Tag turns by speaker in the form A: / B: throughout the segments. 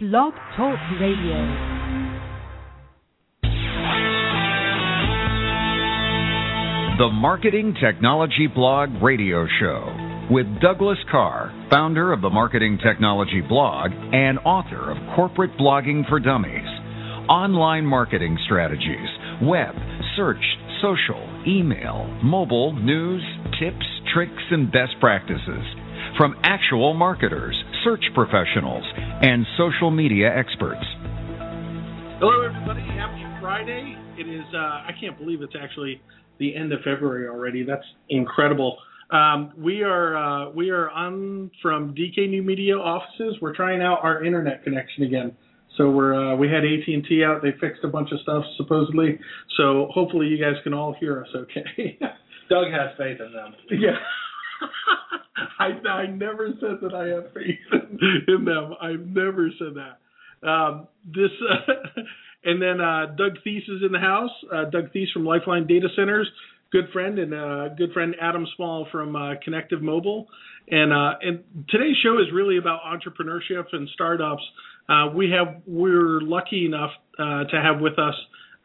A: Blog Talk Radio.
B: The Marketing Technology Blog Radio Show with Douglas Karr, founder of the Marketing Technology Blog and author of Corporate Blogging for Dummies. Online marketing strategies, web, search, social, email, mobile, news, tips, tricks, and best practices from actual marketers, search professionals, and social media experts.
C: Hello, everybody. Happy Friday. It is, uh, I can't believe it's actually the end of February already. That's incredible. Um, we are uh, we are on from DK New Media offices. We're trying out our internet connection again. So we're uh, we had AT and T out. They fixed a bunch of stuff supposedly. So hopefully you guys can all hear us okay.
D: Doug has faith in them.
C: Yeah. I I never said that I have faith in, them. I've never said that. Um, this uh, and then uh, Doug Thies is in the house. Uh, Doug Thies from Lifeline Data Centers, good friend, and uh, good friend Adam Small from uh, Connective Mobile. And uh, and today's show is really about entrepreneurship and startups. Uh, we have we're lucky enough to have with us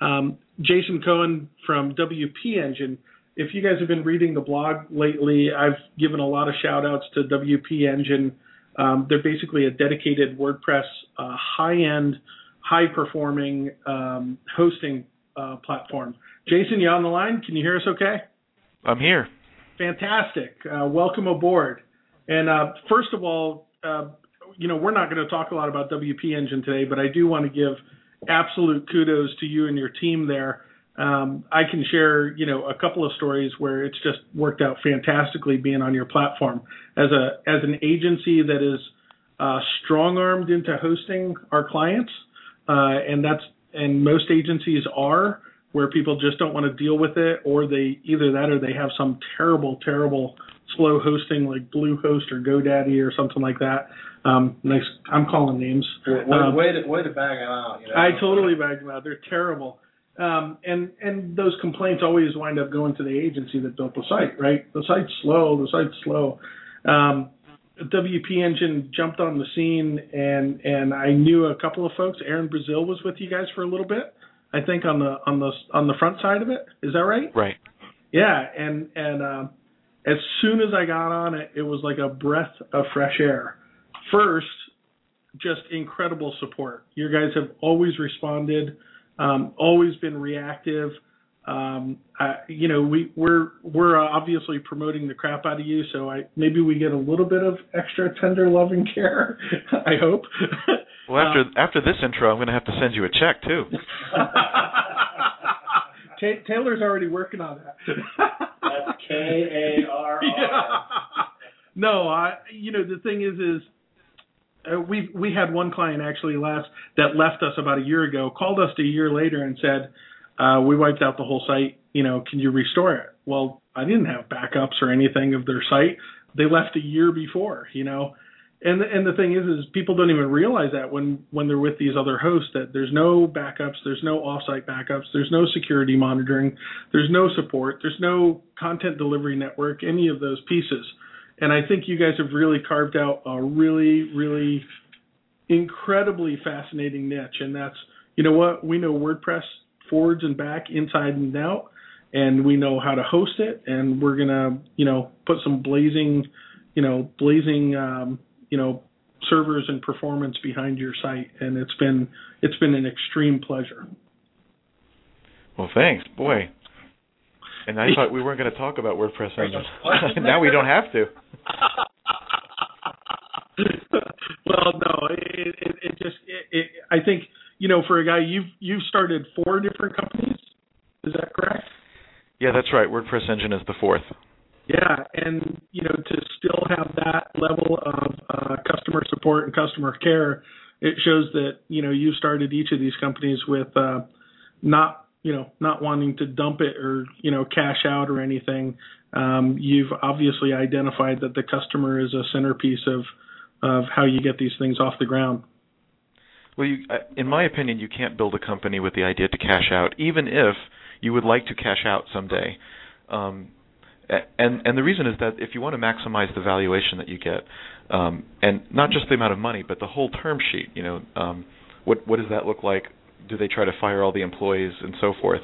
C: um, Jason Cohen from WP Engine. If you guys have been reading the blog lately, I've given a lot of shout outs to WP Engine. Um, they're basically a dedicated WordPress uh, high end, high performing um, hosting uh, platform. Jason, you on the line? Can you hear us okay?
E: I'm here.
C: Fantastic. Uh, welcome aboard. And uh, first of all, uh, you know, we're not going to talk a lot about WP Engine today, but I do want to give absolute kudos to you and your team there. Um, I can share, you know, a couple of stories where it's just worked out fantastically being on your platform as a as an agency that is uh, strong armed into hosting our clients, uh, and that's and most agencies are where people just don't want to deal with it, or they either that or they have some terrible, terrible slow hosting like Bluehost or GoDaddy or something like that. Um, nice, I'm calling names.
D: Way,
C: Um,
D: to, way to bag them out. You know?
C: I totally bag them out. They're terrible. Um, and and those complaints always wind up going to the agency that built the site, right? The site's slow. The site's slow. Um, WP Engine jumped on the scene, and and I knew a couple of folks. Aaron Brazell was with you guys for a little bit, I think on the on the on the front side of it. Is that right?
E: Right.
C: Yeah, and and um, as soon as I got on it, it was like a breath of fresh air. First, just incredible support. You guys have always responded, um, always been reactive. Um, I, you know, we we're we're uh, obviously promoting the crap out of you, so I maybe we get a little bit of extra tender loving care. I hope.
E: Well, after
C: Um,
E: after this intro, I'm going to have to send you a check too.
C: Ta- Taylor's already working on that.
D: That's K A R
C: Yeah.
D: R.
C: No, I. You know, the thing is, is we we had one client actually last that left us about a year ago. Called us a year later and said, uh, "We wiped out the whole site. You know, can you restore it?" Well, I didn't have backups or anything of their site. They left a year before. You know. And the, and the thing is, is people don't even realize that when when they're with these other hosts that there's no backups, there's no offsite backups, there's no security monitoring, there's no support, there's no content delivery network, any of those pieces. And I think you guys have really carved out a really, really incredibly fascinating niche. And that's, you know what, we know WordPress forwards and back, inside and out, and we know how to host it. And we're gonna, you know, put some blazing, you know, blazing, um, you know, servers and performance behind your site. And it's been, it's been an extreme pleasure.
E: Well, thanks, boy. And I thought we weren't going to talk about WordPress engines. now we don't have to.
C: well, no, it, it, it just, it, it, I think, you know, for a guy, you've you've started four different companies. Is that correct?
E: Yeah, that's right. WordPress engine is the fourth.
C: Yeah, and you know, to still have that level of uh, customer support and customer care, it shows that you know you started each of these companies with uh, not you know not wanting to dump it or you know cash out or anything. Um, you've obviously identified that the customer is a centerpiece of of how you get these things off the ground.
E: Well, you, uh, in my opinion, you can't build a company with the idea to cash out, even if you would like to cash out someday. Um, and and the reason is that if you want to maximize the valuation that you get, um, and not just the amount of money, but the whole term sheet, you know, um, what what does that look like? Do they try to fire all the employees and so forth?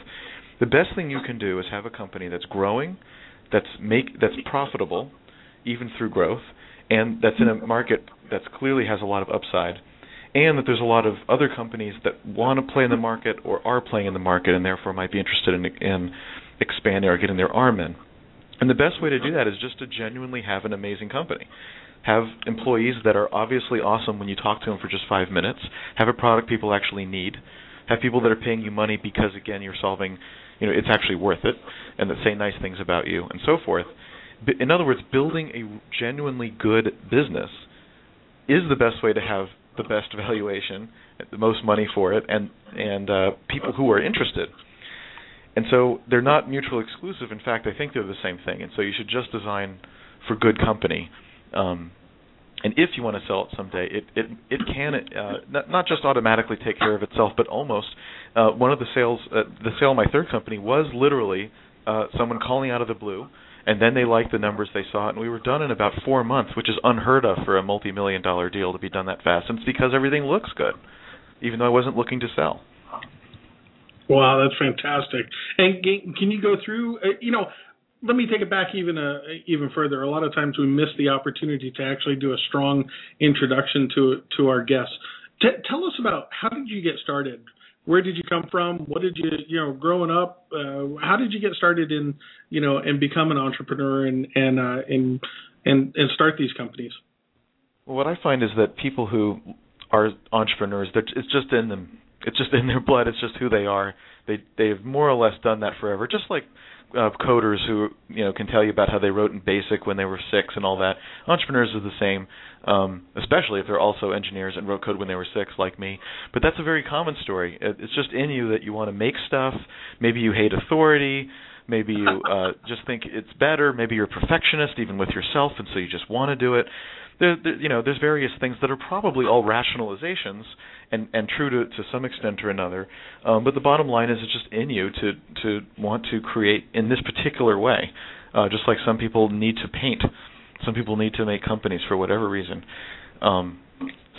E: The best thing you can do is have a company that's growing, that's make that's profitable, even through growth, and that's in a market that clearly has a lot of upside, and that there's a lot of other companies that want to play in the market or are playing in the market and therefore might be interested in, in expanding or getting their arm in. And the best way to do that is just to genuinely have an amazing company. Have employees that are obviously awesome when you talk to them for just five minutes. Have a product people actually need. Have people that are paying you money because again you're solving, you know, it's actually worth it, and that say nice things about you and so forth. In other words, building a genuinely good business is the best way to have the best valuation, the most money for it, and and uh, people who are interested. And so they're not mutually exclusive. In fact, I think they're the same thing. And so you should just design for good company. Um, and if you want to sell it someday, it it it can uh, not, not just automatically take care of itself, but almost. Uh, one of the sales, uh, the sale of my third company was literally uh, someone calling out of the blue, and then they liked the numbers they saw, and we were done in about four months, which is unheard of for a multi-million dollar deal to be done that fast. And it's because everything looks good, even though I wasn't looking to sell.
C: Wow, that's fantastic. And can you go through? Uh, you know, let me take it back even uh, even further. A lot of times we miss the opportunity to actually do a strong introduction to to our guests. T- tell us about how did you get started? Where did you come from? What did you you know growing up? Uh, how did you get started in you know and become an entrepreneur and and uh, and and and start these companies?
E: What I find is that people who are entrepreneurs, it's just in them it's just in their blood. It's just who they are. They they've more or less done that forever. Just like uh, coders who you know can tell you about how they wrote in BASIC when they were six and all that. Entrepreneurs are the same, um, especially if they're also engineers and wrote code when they were six, like me. But that's a very common story. It's just in you that you want to make stuff. Maybe you hate authority. Maybe you uh, just think it's better. Maybe you're a perfectionist, even with yourself, and so you just want to do it there, there, you know, there's various things that are probably all rationalizations and and true to to some extent or another. Um, but the bottom line is, it's just in you to to want to create in this particular way. Uh, just like some people need to paint, some people need to make companies for whatever reason. Um,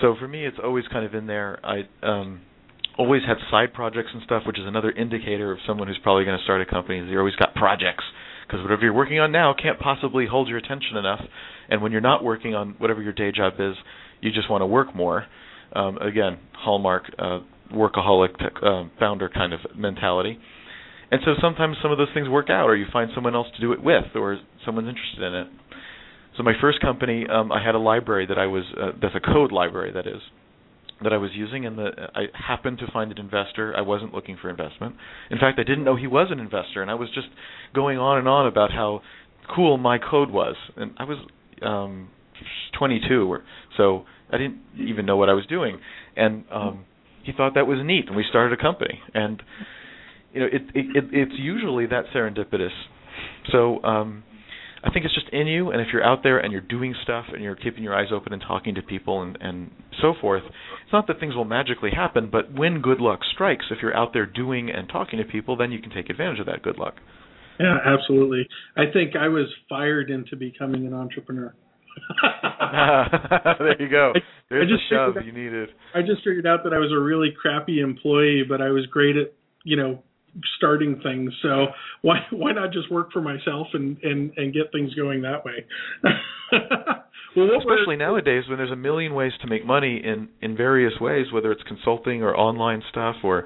E: so for me, it's always kind of in there. I um, always had side projects and stuff, which is another indicator of someone who's probably going to start a company. You always got projects because whatever you're working on now can't possibly hold your attention enough. And when you're not working on whatever your day job is, you just want to work more. Um, again, hallmark uh, workaholic uh, founder kind of mentality. And so sometimes some of those things work out, or you find someone else to do it with, or someone's interested in it. So my first company, um, I had a library that I was uh, that's a code library that is that I was using, and the I happened to find an investor. I wasn't looking for investment. In fact, I didn't know he was an investor, and I was just going on and on about how cool my code was. And I was um 22, or so I didn't even know what I was doing. And um he thought that was neat, and we started a company. And you know, it, it, it it's usually that serendipitous. So um I think it's just in you, and if you're out there and you're doing stuff and you're keeping your eyes open and talking to people and, and so forth, it's not that things will magically happen, but when good luck strikes, if you're out there doing and talking to people, then you can take advantage of that good luck.
C: Yeah, absolutely. I think I was fired into becoming an entrepreneur.
E: there you go. There's
C: I just
E: the shove
C: out,
E: you needed.
C: I just figured out that I was a really crappy employee, but I was great at, you know, starting things. So why why not just work for myself and and and get things going that way?
E: well, especially nowadays when there's a million ways to make money in in various ways, whether it's consulting or online stuff or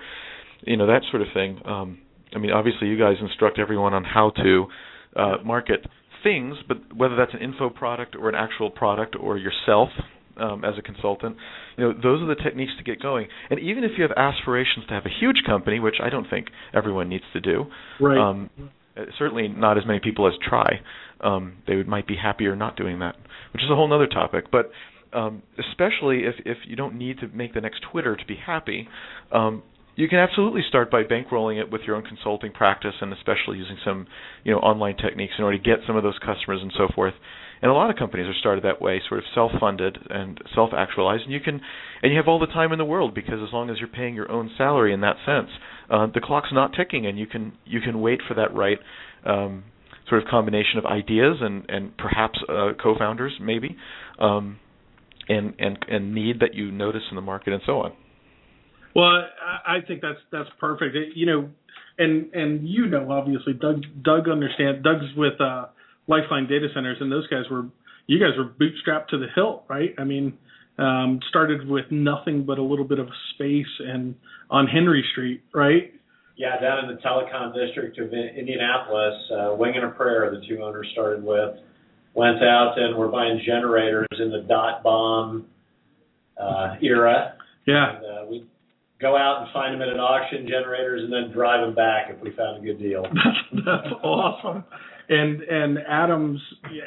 E: you know that sort of thing. Um, I mean, obviously, you guys instruct everyone on how to uh, market things, but whether that's an info product or an actual product or yourself um, as a consultant. You know, those are the techniques to get going. And even if you have aspirations to have a huge company, which I don't think everyone needs to do,
C: right.
E: um, uh, certainly not as many people as try. Um, they would, might be happier not doing that, which is a whole other topic. But um, especially if if you don't need to make the next Twitter to be happy, um, you can absolutely start by bankrolling it with your own consulting practice, and especially using some you know online techniques in order to get some of those customers and so forth and a lot of companies are started that way, sort of self-funded and self-actualized, and you can, and you have all the time in the world because as long as you're paying your own salary in that sense, uh, the clock's not ticking, and you can you can wait for that right um, sort of combination of ideas and and perhaps uh, co-founders maybe, um, and and and need that you notice in the market and so on.
C: Well, I, I think that's that's perfect. It, you know, and and you know, obviously, Doug Doug understands. Doug's with uh, Lifeline Data Centers, and those guys were you guys were bootstrapped to the hilt, right? I mean, um, started with nothing but a little bit of space and on Henry Street, right?
D: Yeah, down in the telecom district of Indianapolis, uh, Wing and a Prayer, the two owners started with, went out and were buying generators in the dot bomb uh, era.
C: Yeah.
D: And, uh, we go out and find them at an auction, generators, and then drive them back if we found a good deal.
C: That's, awesome. And and Adams,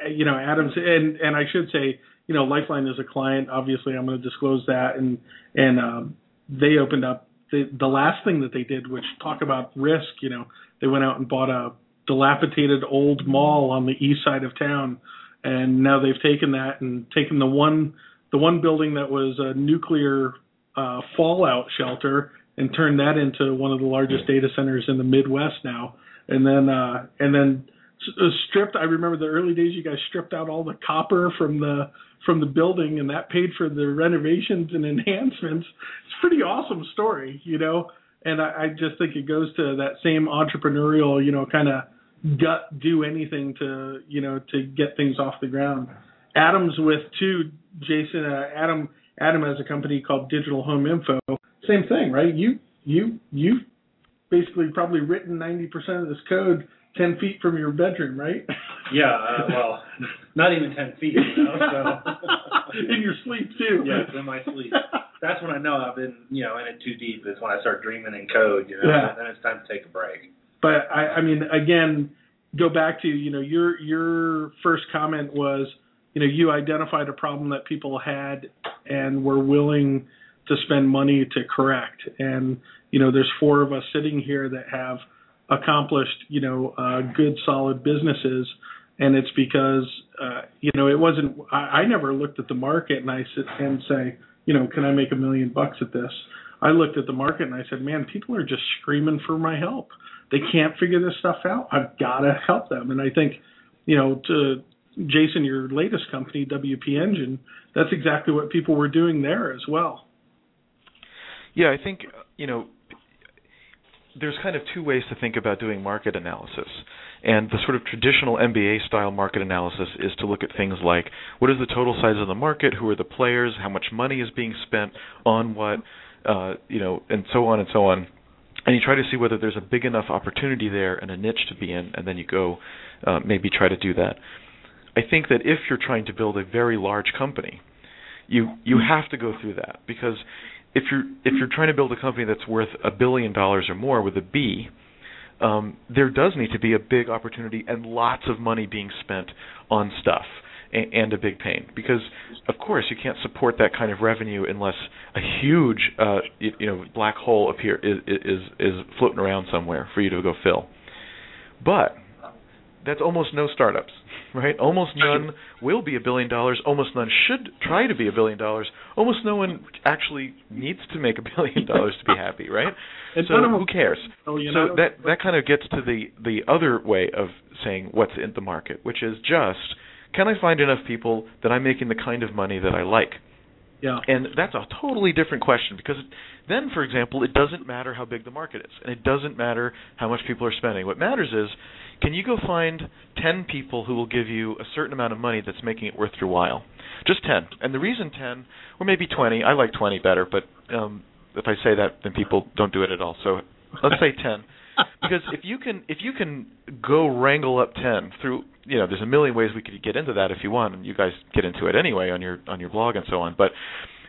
C: you know, Adams, and and I should say, you know, Lifeline is a client. Obviously, I'm going to disclose that, and and um, they opened up the the last thing that they did, which talk about risk. You know, they went out and bought a dilapidated old mall on the east side of town, and now they've taken that and taken the one the one building that was a nuclear uh, fallout shelter and turned that into one of the largest data centers in the Midwest now. And then uh, and then uh, stripped. I remember the early days. You guys stripped out all the copper from the from the building, and that paid for the renovations and enhancements. It's a pretty awesome story, you know. And I, I just think it goes to that same entrepreneurial, you know, kind of gut do anything to you know to get things off the ground. Adam's with two Jason. Uh, Adam Adam has a company called Digital Home Info. Same thing, right? You you you've basically probably written ninety percent of this code ten feet from your bedroom, right?
D: Yeah, uh, well, not even ten feet, you know. So
C: in your sleep too.
D: yes, in my sleep. That's when I know I've been, you know, in it too deep. Is when I start dreaming in code, you know.
C: Yeah.
D: Then it's time to take a break.
C: But I, I mean, again, go back to you know your your first comment was you know you identified a problem that people had and were willing to spend money to correct. And you know there's four of us sitting here that have accomplished you know uh, good solid businesses. And it's because uh, you know it wasn't I, I never looked at the market and I sit and say you know can I make a million bucks at this? I looked at the market and I said man people are just screaming for my help. They can't figure this stuff out. I've got to help them. And I think you know to Jason your latest company WP Engine that's exactly what people were doing there as well
E: Yeah, I think you know there's kind of two ways to think about doing market analysis. And the sort of traditional MBA style market analysis is to look at things like what is the total size of the market, who are the players, how much money is being spent on what, uh, you know, and so on and so on. And you try to see whether there's a big enough opportunity there and a niche to be in, and then you go uh, maybe try to do that. I think that if you're trying to build a very large company, you you have to go through that because if you're if you're trying to build a company that's worth a billion dollars or more with a B, um, there does need to be a big opportunity and lots of money being spent on stuff and, and a big pain because of course you can't support that kind of revenue unless a huge uh, you, you know black hole appear is, is is floating around somewhere for you to go fill. But that's almost no startups, right? Almost none will be a billion dollars. Almost none should try to be a billion dollars. Almost no one actually needs to make a billion dollars to be happy, right?
C: And
E: so
C: none of them-
E: who cares? So that that kind of gets to the the other way of saying what's in the market, which is just can I find enough people that I'm making the kind of money that I like?
C: yeah
E: And that's a totally different question because then, for example, it doesn't matter how big the market is, and it doesn't matter how much people are spending. What matters is, can you go find 10 people who will give you a certain amount of money that's making it worth your while? Just 10. And the reason 10, or maybe 20, I like 20 better, but um, if I say that, then people don't do it at all. So let's say 10. Because if you can if you can go wrangle up 10 through you know there's a million ways we could get into that if you want and you guys get into it anyway on your on your blog and so on but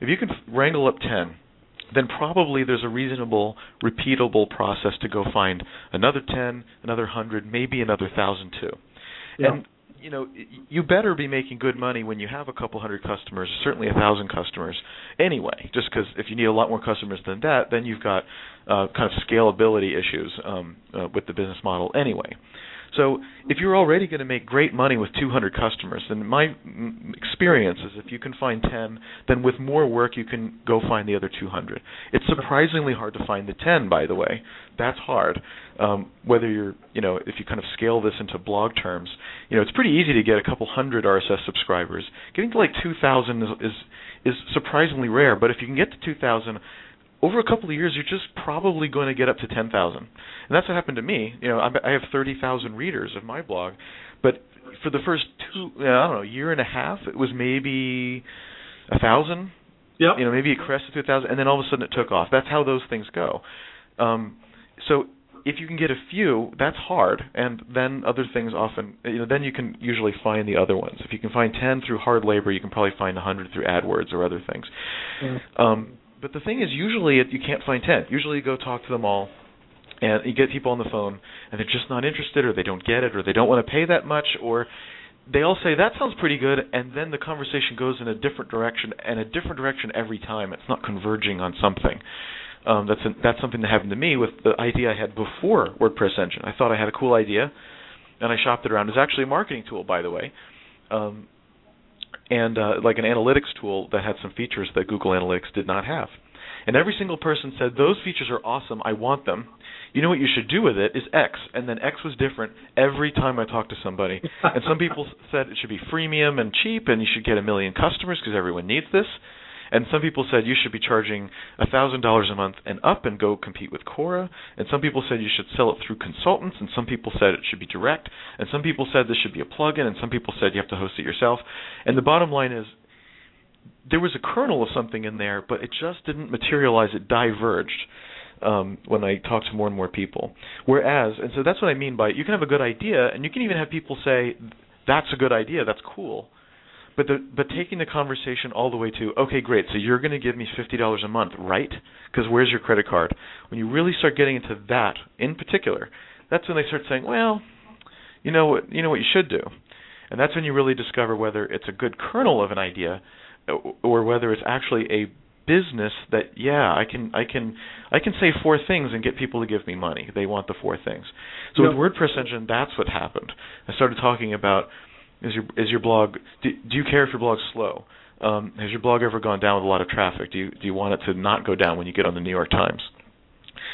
E: if you can wrangle up 10 then probably there's a reasonable repeatable process to go find another 10 another 100 maybe another 1000 too.
C: Yeah.
E: and you know you better be making good money when you have a couple hundred customers certainly a thousand customers anyway. Just because if you need a lot more customers than that then you've got uh, kind of scalability issues um, uh, with the business model anyway So if you're already going to make great money with 200 customers, then my experience is if you can find 10, then with more work you can go find the other 200. It's surprisingly hard to find the 10, by the way. That's hard. Um, whether you're, you know, if you kind of scale this into blog terms, you know, it's pretty easy to get a couple hundred RSS subscribers. Getting to like 2,000 is, is is surprisingly rare. But if you can get to 2,000, over a couple of years, you're just probably going to get up to 10,000. And that's what happened to me. You know, I have 30,000 readers of my blog, but for the first two, I don't know, year and a half, it was maybe a thousand.
C: Yep.
E: You know, maybe it crested to a thousand, and then all of a sudden it took off. That's how those things go. Um, so if you can get a few, that's hard, and then other things often, you know, then you can usually find the other ones. If you can find ten through hard labor, you can probably find a hundred through AdWords or other things.
C: Yeah.
E: Um, but the thing is, usually it, you can't find ten. Usually you go talk to them all, and you get people on the phone, and they're just not interested, or they don't get it, or they don't want to pay that much, or they all say that sounds pretty good, and then the conversation goes in a different direction, and a different direction every time. It's not converging on something. Um, that's a, that's something that happened to me with the idea I had before WordPress Engine. I thought I had a cool idea, and I shopped it around. It's actually a marketing tool, by the way, um, and uh, like an analytics tool that had some features that Google Analytics did not have. And every single person said those features are awesome. I want them. You know what you should do with it is X, and then X was different every time I talked to somebody. and some people said it should be freemium and cheap, and you should get a million customers because everyone needs this. And some people said you should be charging $1,000 a month and up and go compete with Quora. And some people said you should sell it through consultants. And some people said it should be direct. And some people said this should be a plugin. And some people said you have to host it yourself. And the bottom line is there was a kernel of something in there, but it just didn't materialize. It diverged. Um, when I talk to more and more people. Whereas, and so that's what I mean by you can have a good idea, and you can even have people say, "That's a good idea. That's cool." But the but taking the conversation all the way to okay, great. So you're going to give me fifty dollars a month, right? Because where's your credit card? When you really start getting into that in particular, that's when they start saying, well, you know what you know what you should do, and that's when you really discover whether it's a good kernel of an idea, uh, or whether it's actually a business that yeah I can I can I can say four things and get people to give me money. They want the four things. So yep. with WordPress Engine, that's what happened. I started talking about is your is your blog? Do, do you care if your blog's slow? Um, has your blog ever gone down with a lot of traffic? Do you do you want it to not go down when you get on the New York Times?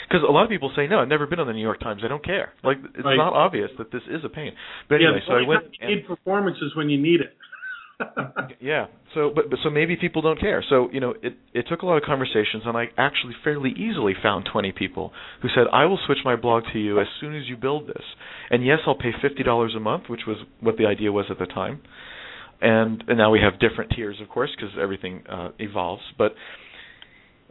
E: Because a lot of people say, no, I've never been on the New York Times. I don't care. Like it's right. not obvious that this is a pain. But anyway,
C: yeah,
E: so I went.
C: And, need performances when you need it.
E: yeah. So, but, but so maybe people don't care. So you know, it it took a lot of conversations, and I actually fairly easily found 20 people who said, "I will switch my blog to you as soon as you build this." And yes, I'll pay fifty dollars a month, which was what the idea was at the time. And and now we have different tiers, of course, because everything uh, evolves. But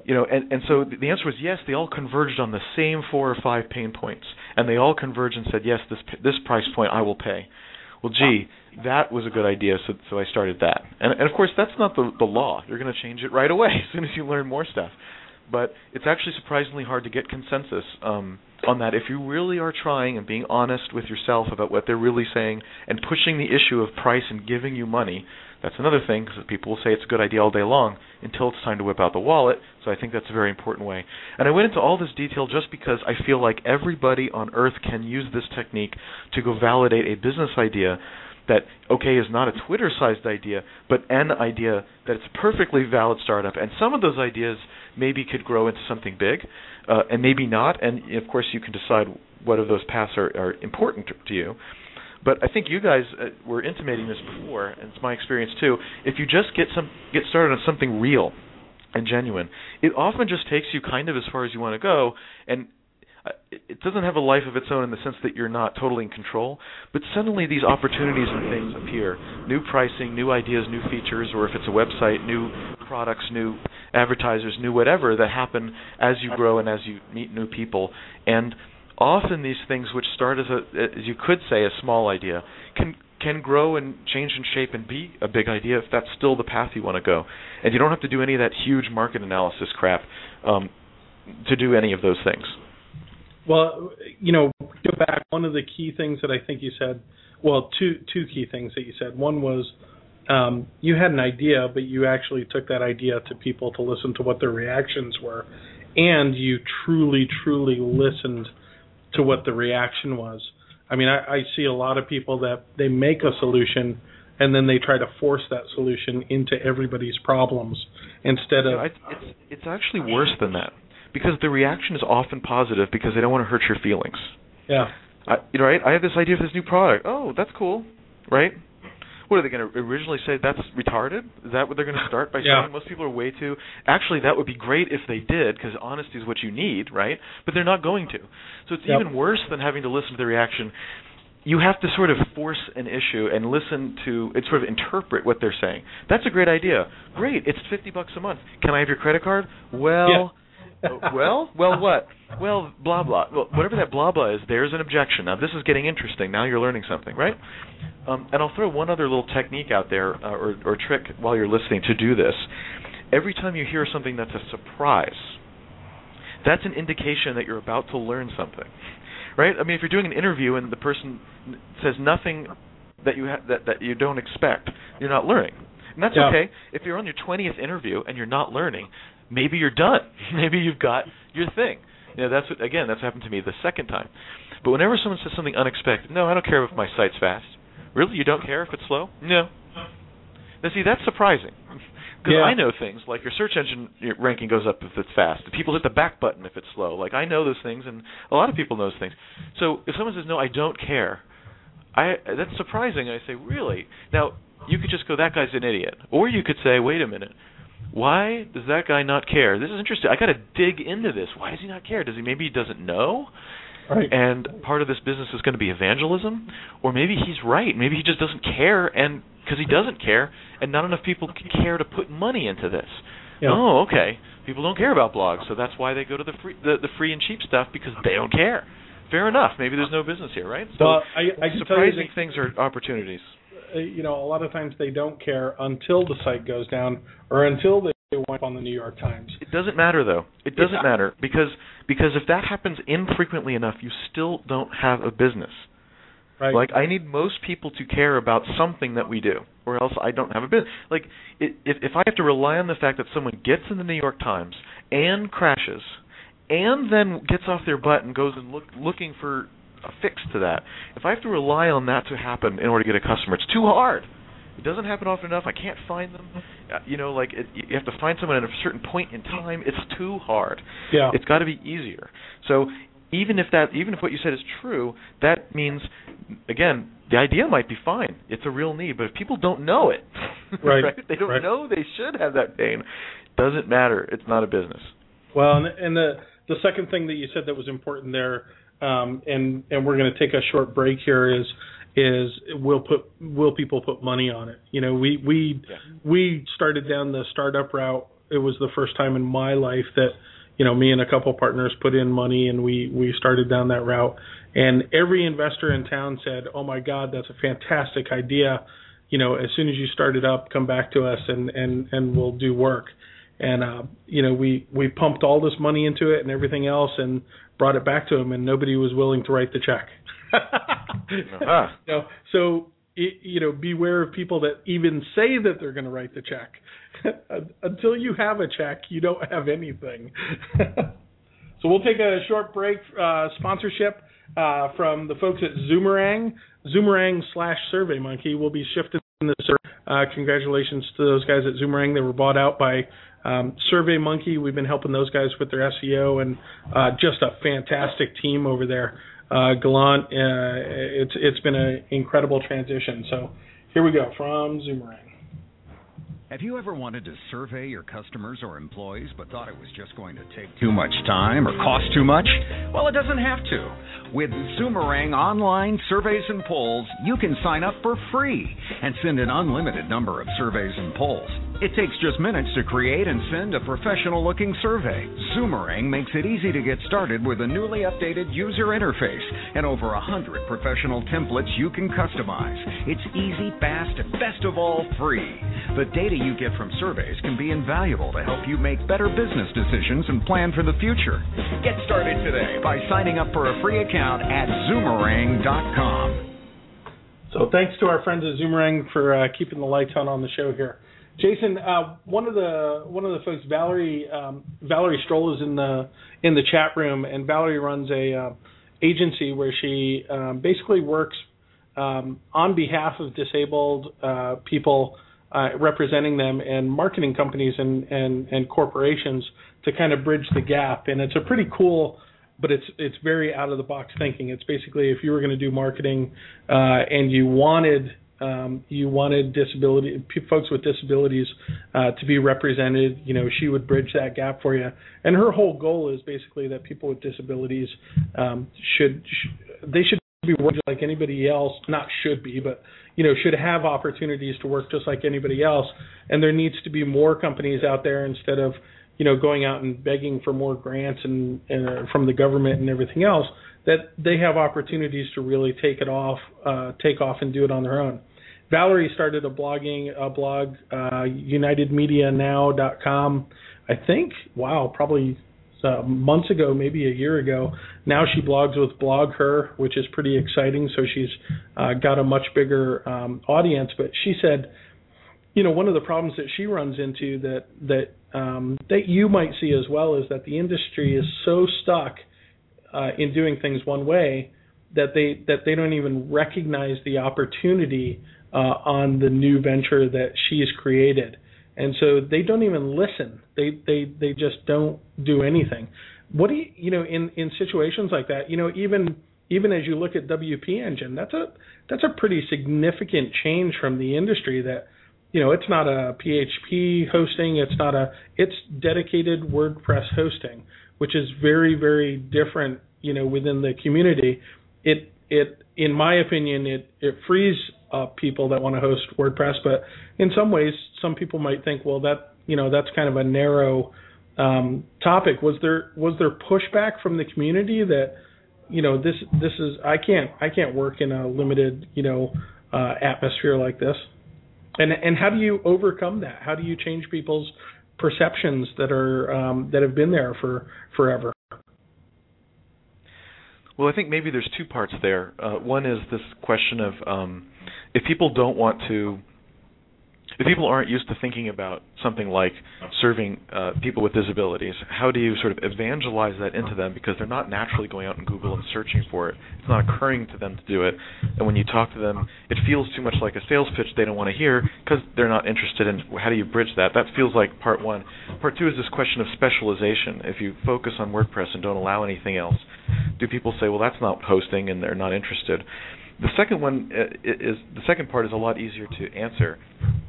E: you know, and and so the answer was yes. They all converged on the same four or five pain points, and they all converged and said, "Yes, this this price point I will pay." Well, gee, that was a good idea, so so I started that. And and of course, that's not the the law. You're going to change it right away as soon as you learn more stuff. But it's actually surprisingly hard to get consensus um, on that. If you really are trying and being honest with yourself about what they're really saying and pushing the issue of price and giving you money, that's another thing because people will say it's a good idea all day long until it's time to whip out the wallet. So I think that's a very important way. And I went into all this detail just because I feel like everybody on earth can use this technique to go validate a business idea that okay is not a Twitter sized idea, but an idea that it's a perfectly valid startup. And some of those ideas maybe could grow into something big, uh, and maybe not. And of course, you can decide what of those paths are, are important to, to you. But I think you guys uh, were intimating this before, and it's my experience too. If you just get some get started on something real and genuine, it often just takes you kind of as far as you want to go, and it doesn't have a life of its own in the sense that you're not totally in control, but suddenly these opportunities and things appear. New pricing, new ideas, new features, or if it's a website, new products, new advertisers, new whatever that happen as you grow and as you meet new people. And often these things which start as a as you could say a small idea can can grow and change in shape and be a big idea if that's still the path you want to go. And you don't have to do any of that huge market analysis crap um, to do any of those things.
C: Well, you know, go back. One of the key things that I think you said, well, two two key things that you said. One was um, you had an idea, but you actually took that idea to people to listen to what their reactions were, and you truly, truly listened to what the reaction was. I mean, I, I see a lot of people that they make a solution and then they try to force that solution into everybody's problems instead of.
E: Yeah, it's it's actually worse than that because the reaction is often positive because they don't want to hurt your feelings.
C: Yeah.
E: I, you know, right? I have this idea of this new product. Oh, that's cool, right? What are they going to originally say? That's retarded. Is that what they're going to start by
C: Yeah.
E: saying? Most people are way too. Actually, that would be great if they did, because honesty is what you need, right? But they're not going to. So it's
C: Yep.
E: even worse than having to listen to the reaction. You have to sort of force an issue and listen to it, sort of interpret what they're saying. That's a great idea. Great, it's fifty bucks a month. Can I have your credit card? Well. Uh, well, well, what? Well, blah blah. Well, whatever that blah blah is, there's an objection. Now this is getting interesting. Now you're learning something, right? Um, and I'll throw one other little technique out there, uh, or, or trick while you're listening to do this. Every time you hear something that's a surprise, that's an indication that you're about to learn something, right? I mean, if you're doing an interview and the person says nothing that you ha- that that you don't expect, you're not learning, and that's
C: Yeah.
E: okay. If you're on your 20th interview and you're not learning, maybe you're done. maybe you've got your thing. You know, that's what, again, that's happened to me the second time. But whenever someone says something unexpected, no, I don't care if my site's fast. Really, you don't care if it's slow? No. Now, see, that's surprising. Because
C: Yeah.
E: I know things like your search engine ranking goes up if it's fast. People hit the back button if it's slow. Like I know those things, and a lot of people know those things. So if someone says no, I don't care, I that's surprising. I say really. Now you could just go, that guy's an idiot, or you could say, wait a minute, why does that guy not care? This is interesting. I got to dig into this. Why does he not care? Does he maybe he doesn't know?
C: Right.
E: and part of this business is going to be evangelism or maybe he's right maybe he just doesn't care and because he doesn't care and not enough people care to put money into this
C: Yeah.
E: oh okay people don't care about blogs so that's why they go to the free the, the free and cheap stuff because they don't care fair enough maybe there's no business here right so
C: Well, I, I can tell you
E: surprising things are opportunities
C: Uh, you know, a lot of times they don't care until the site goes down or until they wipe on the New York Times.
E: It doesn't matter though. It doesn't
C: Yeah.
E: matter because because if that happens infrequently enough, you still don't have a business.
C: Right.
E: Like I need most people to care about something that we do, or else I don't have a business. Like if if I have to rely on the fact that someone gets in the New York Times and crashes, and then gets off their butt and goes and look looking for a fix to that, if I have to rely on that to happen in order to get a customer, it's too hard. It doesn't happen often enough. I can't find them. Uh, You know, like it, you have to find someone at a certain point in time. It's too hard.
C: yeah.
E: It's got to be easier. So even if that, even if what you said is true, that means, again, the idea might be fine. It's a real need, but if people don't know it,
C: Right,
E: They don't
C: right.
E: know they should have that pain. Doesn't matter. It's not a business.
C: Well, and, and the the second thing that you said that was important there, um, and and we're going to take a short break here is is will put will people put money on it? You know, we we
E: Yeah.
C: we started down the startup route. It was the first time in my life that you know me and a couple partners put in money and we we started down that route. And every investor in town said, "Oh my God, that's a fantastic idea." You know, as soon as you start it up, come back to us and and and we'll do work and uh, you know we we pumped all this money into it and everything else and brought it back to him and nobody was willing to write the check
E: Uh-huh.
C: you know, so y- you know beware of people that even say that they're going to write the check until you have a check you don't have anything so we'll take a short break uh, sponsorship uh, from the folks at Zoomerang Zoomerang slash Survey Monkey will be shifting the. Uh, congratulations to those guys at Zoomerang. They were bought out by um, Survey Monkey. We've been helping those guys with their SEO and uh, just a fantastic team over there. Uh, Gallant, uh, it's it's been an incredible transition. So here we go from Zoomerang.
B: Have you ever wanted to survey your customers or employees but thought it was just going to take too much time or cost too much? Well, it doesn't have to. With Zoomerang online surveys and polls, you can sign up for free and send an unlimited number of surveys and polls. It takes just minutes to create and send a professional looking survey. Zoomerang makes it easy to get started with a newly updated user interface and over a hundred professional templates you can customize. It's easy, fast, and best of all, free. The data you get from surveys can be invaluable to help you make better business decisions and plan for the future. Get started today by signing up for a free account at zoomerang.com.
C: So thanks to our friends at Zoomerang for uh, keeping the lights on on the show here. Jason, uh, one of the one of the folks, Valerie um, Valerie Stroll, is in the in the chat room, and Valerie runs a uh, agency where she um, basically works um, on behalf of disabled uh, people, uh, representing them, and marketing companies and, and, and corporations to kind of bridge the gap. And it's a pretty cool, but it's it's very out of the box thinking. It's basically if you were going to do marketing uh, and you wanted um, you wanted disability folks with disabilities uh, to be represented. You know, she would bridge that gap for you. And her whole goal is basically that people with disabilities um, should sh- they should be working like anybody else. Not should be, but you know, should have opportunities to work just like anybody else. And there needs to be more companies out there instead of you know going out and begging for more grants and, and uh, from the government and everything else that they have opportunities to really take it off, uh, take off and do it on their own. Valerie started a blogging a blog, uh, UnitedMediaNow.com. I think, wow, probably uh, months ago, maybe a year ago. Now she blogs with BlogHer, which is pretty exciting. So she's uh, got a much bigger um, audience. But she said, you know, one of the problems that she runs into that that um, that you might see as well is that the industry is so stuck uh, in doing things one way that they that they don't even recognize the opportunity uh, on the new venture that she's created, and so they don't even listen. They they they just don't do anything. What do you you know in in situations like that? You know even even as you look at WP Engine, that's a that's a pretty significant change from the industry that you know it's not a PHP hosting, it's not a it's dedicated WordPress hosting, which is very very different you know within the community. It it in my opinion it it frees uh, people that want to host WordPress. But in some ways, some people might think, well, that you know that's kind of a narrow um, topic. Was there was there pushback from the community that you know this this is I can't I can't work in a limited you know uh, atmosphere like this? And and how do you overcome that? How do you change people's perceptions that are um, that have been there for forever?
E: Well, I think maybe there's two parts there. Uh, one is this question of um, if people don't want to if people aren't used to thinking about something like serving uh, people with disabilities, how do you sort of evangelize that into them because they're not naturally going out in Google and searching for it? It's not occurring to them to do it. And when you talk to them, it feels too much like a sales pitch they don't want to hear because they're not interested in how do you bridge that? That feels like part one. Part two is this question of specialization. If you focus on WordPress and don't allow anything else, do people say, well, that's not hosting and they're not interested? The second one uh, is the second part is a lot easier to answer.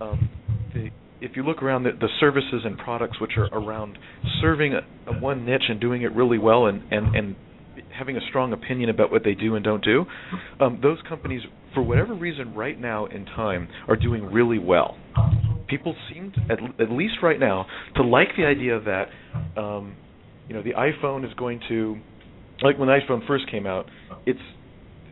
E: Um, the, if you look around the, the, services and products which are around serving a, a one niche and doing it really well and, and, and having a strong opinion about what they do and don't do, um, those companies, for whatever reason, right now in time, are doing really well. People seem, to, at, at least right now, to like the idea that um, you know the iPhone is going to, like when the iPhone first came out, it's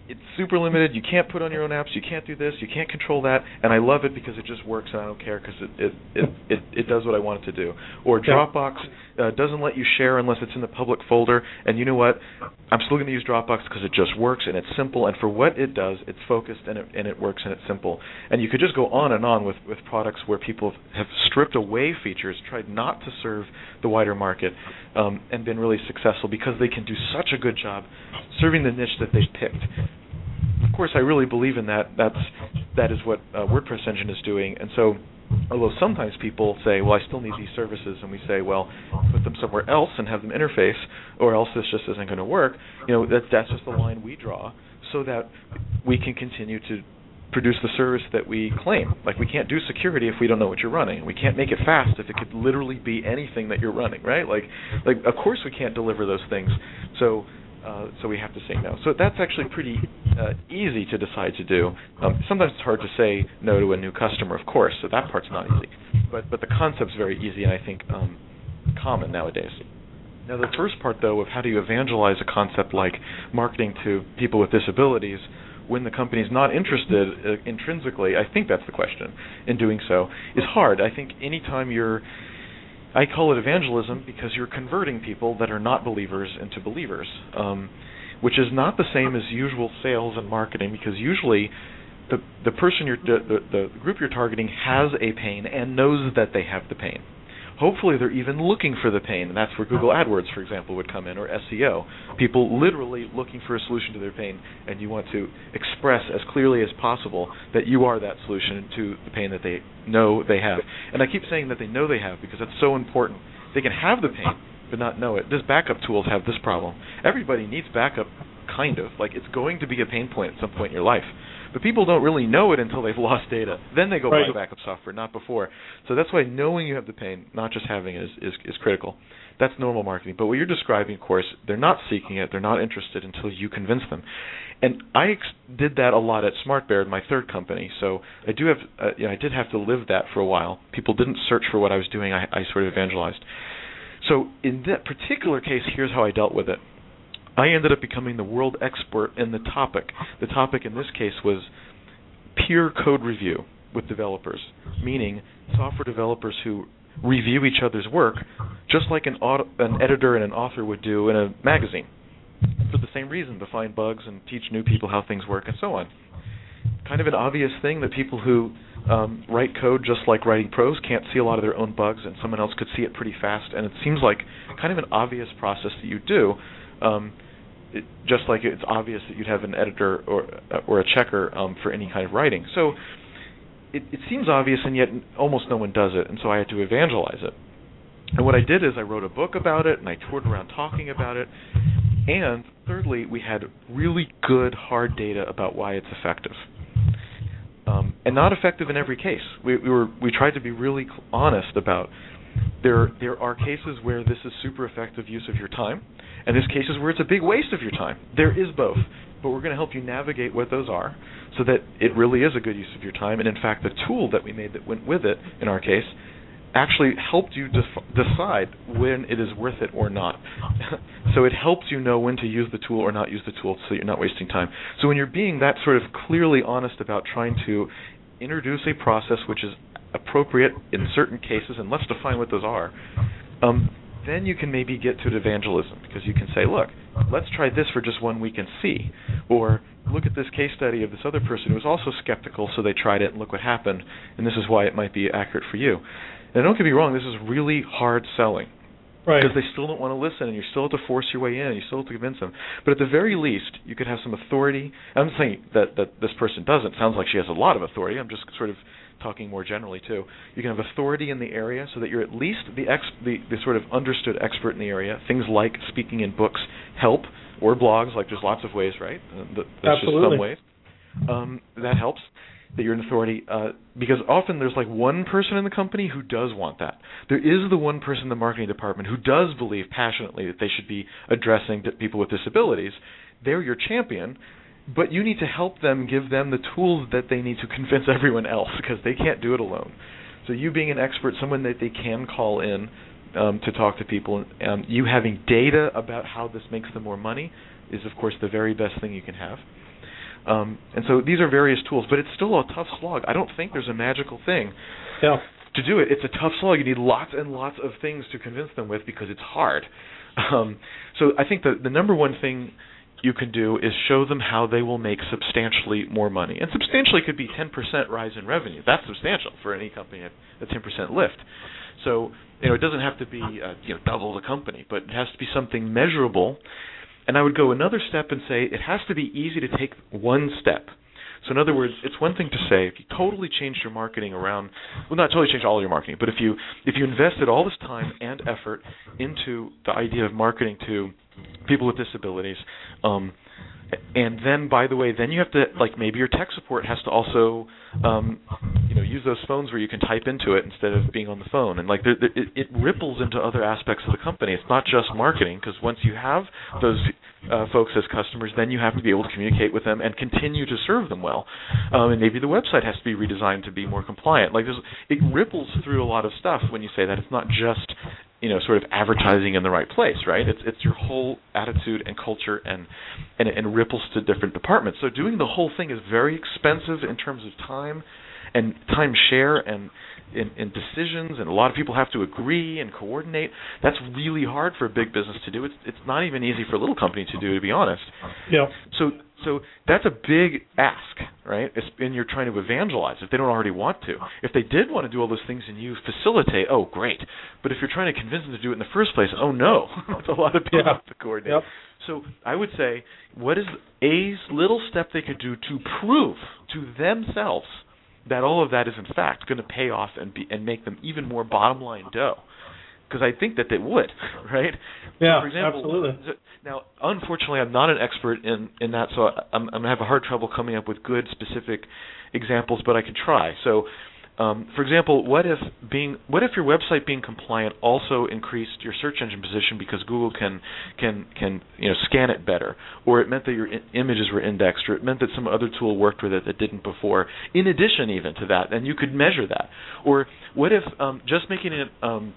E: it's super limited. You can't put on your own apps. You can't do this. You can't control that. And I love it because it just works, and I don't care because it it, it it it does what I want it to do. Or Dropbox uh, doesn't let you share unless it's in the public folder. And you know what? I'm still going to use Dropbox because it just works and it's simple. And for what it does, it's focused and it and it works and it's simple. And you could just go on and on with with products where people have stripped away features, tried not to serve the wider market, um, and been really successful because they can do such a good job serving the niche that they've picked of course, I really believe in that. That's that is what uh, WordPress engine is doing, and so although sometimes people say, well, I still need these services, and we say, well, put them somewhere else and have them interface, or else this just isn't going to work. You know, that that's just the line we draw, so that we can continue to produce the service that we claim. Like we can't do security if we don't know what you're running. We can't make it fast if it could literally be anything that you're running, right? Like, like of course we can't deliver those things. So uh, so we have to say no. So that's actually pretty uh, easy to decide to do. Um, sometimes it's hard to say no to a new customer, of course. So that part's not easy. But but the concept's very easy, and I think um, common nowadays. Now the first part, though, of how do you evangelize a concept like marketing to people with disabilities when the company's not interested uh, intrinsically, I think that's the question, in doing so, is hard. I think anytime you're I call it evangelism because you're converting people that are not believers into believers, um, which is not the same as usual sales and marketing because usually the the person you're the, the, the group you're targeting has a pain and knows that they have the pain. Hopefully, they're even looking for the pain, and that's where Google AdWords, for example, would come in, or SEO. People literally looking for a solution to their pain, and you want to express as clearly as possible that you are that solution to the pain that they know they have. And I keep saying that they know they have because that's so important. They can have the pain, but not know it. Does backup tools have this problem? Everybody needs backup, kind of. Like it's going to be a pain point at some point in your life. But people don't really know it until they've lost data. Then they go
C: right.
E: buy backup software, not before. So that's why knowing you have the pain, not just having it, is, is, is critical. That's normal marketing. But what you're describing, of course, they're not seeking it. They're not interested until you convince them. And I ex- did that a lot at SmartBear, my third company. So I do have, uh, you know, I did have to live that for a while. People didn't search for what I was doing. I, I sort of evangelized. So in that particular case, here's how I dealt with it. I ended up becoming the world expert in the topic. The topic in this case was peer code review with developers, meaning software developers who review each other's work just like an, auto, an editor and an author would do in a magazine for the same reason to find bugs and teach new people how things work and so on. Kind of an obvious thing that people who um, write code just like writing prose can't see a lot of their own bugs and someone else could see it pretty fast and it seems like kind of an obvious process that you do. Um, it, just like it's obvious that you'd have an editor or or a checker um, for any kind of writing. So it, it seems obvious, and yet almost no one does it, and so I had to evangelize it. And what I did is I wrote a book about it, and I toured around talking about it. And thirdly, we had really good hard data about why it's effective. Um, and not effective in every case. We, we were we tried to be really honest about there there are cases where this is super effective use of your time, and there's cases where it's a big waste of your time. There is both, but we're going to help you navigate what those are, so that it really is a good use of your time. And in fact, the tool that we made that went with it, in our case, actually helped you def- decide when it is worth it or not. so it helps you know when to use the tool or not use the tool so you're not wasting time. So when you're being that sort of clearly honest about trying to introduce a process which is appropriate in certain cases, and let's define what those are, um, then you can maybe get to evangelism because you can say, look, let's try this for just one week and see. Or look at this case study of this other person who was also skeptical, so they tried it and look what happened, and this is why it might be accurate for you. And don't get me wrong, this is really hard selling.
C: Right.
E: Because they still don't want to listen, and you still have to force your way in, and you still have to convince them. But at the very least, you could have some authority. I'm saying that that this person doesn't. Sounds like she has a lot of authority. I'm just sort of talking more generally too. You can have authority in the area, so that you're at least the ex the, the sort of understood expert in the area. Things like speaking in books help, or blogs. Like there's lots of ways, right? Uh, that's
C: Absolutely.
E: just some ways. Um, that helps that you're an authority uh, because often there's like one person in the company who does want that. There is the one person in the marketing department who does believe passionately that they should be addressing people with disabilities. They're your champion, but you need to help them, give them the tools that they need to convince everyone else because they can't do it alone. So you being an expert, someone that they can call in um, to talk to people, um, you having data about how this makes them more money is of course the very best thing you can have. Um, and so these are various tools, but it's still a tough slog. I don't think there's a magical thing
C: yeah.
E: to do it. It's a tough slog. You need lots and lots of things to convince them with because it's hard. Um, so I think the the number one thing you can do is show them how they will make substantially more money. And substantially could be 10% rise in revenue. That's substantial for any company a 10% lift. So, you know, it doesn't have to be uh, you know double the company, but it has to be something measurable and I would go another step and say it has to be easy to take one step. So in other words, it's one thing to say if you totally changed your marketing around, well, not totally change all your marketing, but if you if you invested all this time and effort into the idea of marketing to people with disabilities, um, and then by the way, then you have to like maybe your tech support has to also um, you know use those phones where you can type into it instead of being on the phone, and like there, there, it, it ripples into other aspects of the company. It's not just marketing because once you have those uh, folks as customers, then you have to be able to communicate with them and continue to serve them well. Um, and maybe the website has to be redesigned to be more compliant. Like there's, it ripples through a lot of stuff when you say that. It's not just you know sort of advertising in the right place, right? It's it's your whole attitude and culture and and and ripples to different departments. So doing the whole thing is very expensive in terms of time and time share and in, in decisions, and a lot of people have to agree and coordinate. That's really hard for a big business to do. It's it's not even easy for a little company to do, to be honest.
C: Yeah.
E: So So that's a big ask, right? And you're trying to evangelize if they don't already want to. If they did want to do all those things and you facilitate, oh, great. But if you're trying to convince them to do it in the first place, oh no, that's a lot of people
C: Yeah.
E: to coordinate.
C: Yep.
E: So I would say, what is a little step they could do to prove to themselves that all of that is in fact going to pay off and be and make them even more bottom line dough? Because I think that they would, right?
C: Yeah,
E: For example,
C: absolutely.
E: Now, unfortunately, I'm not an expert in in that, so I'm, I'm gonna have a hard trouble coming up with good specific examples, but I could try. So, um, for example, what if being what if your website being compliant also increased your search engine position because Google can can can you know scan it better, or it meant that your I- images were indexed, or it meant that some other tool worked with it that didn't before. In addition, even to that, and you could measure that. Or what if um, just making it um,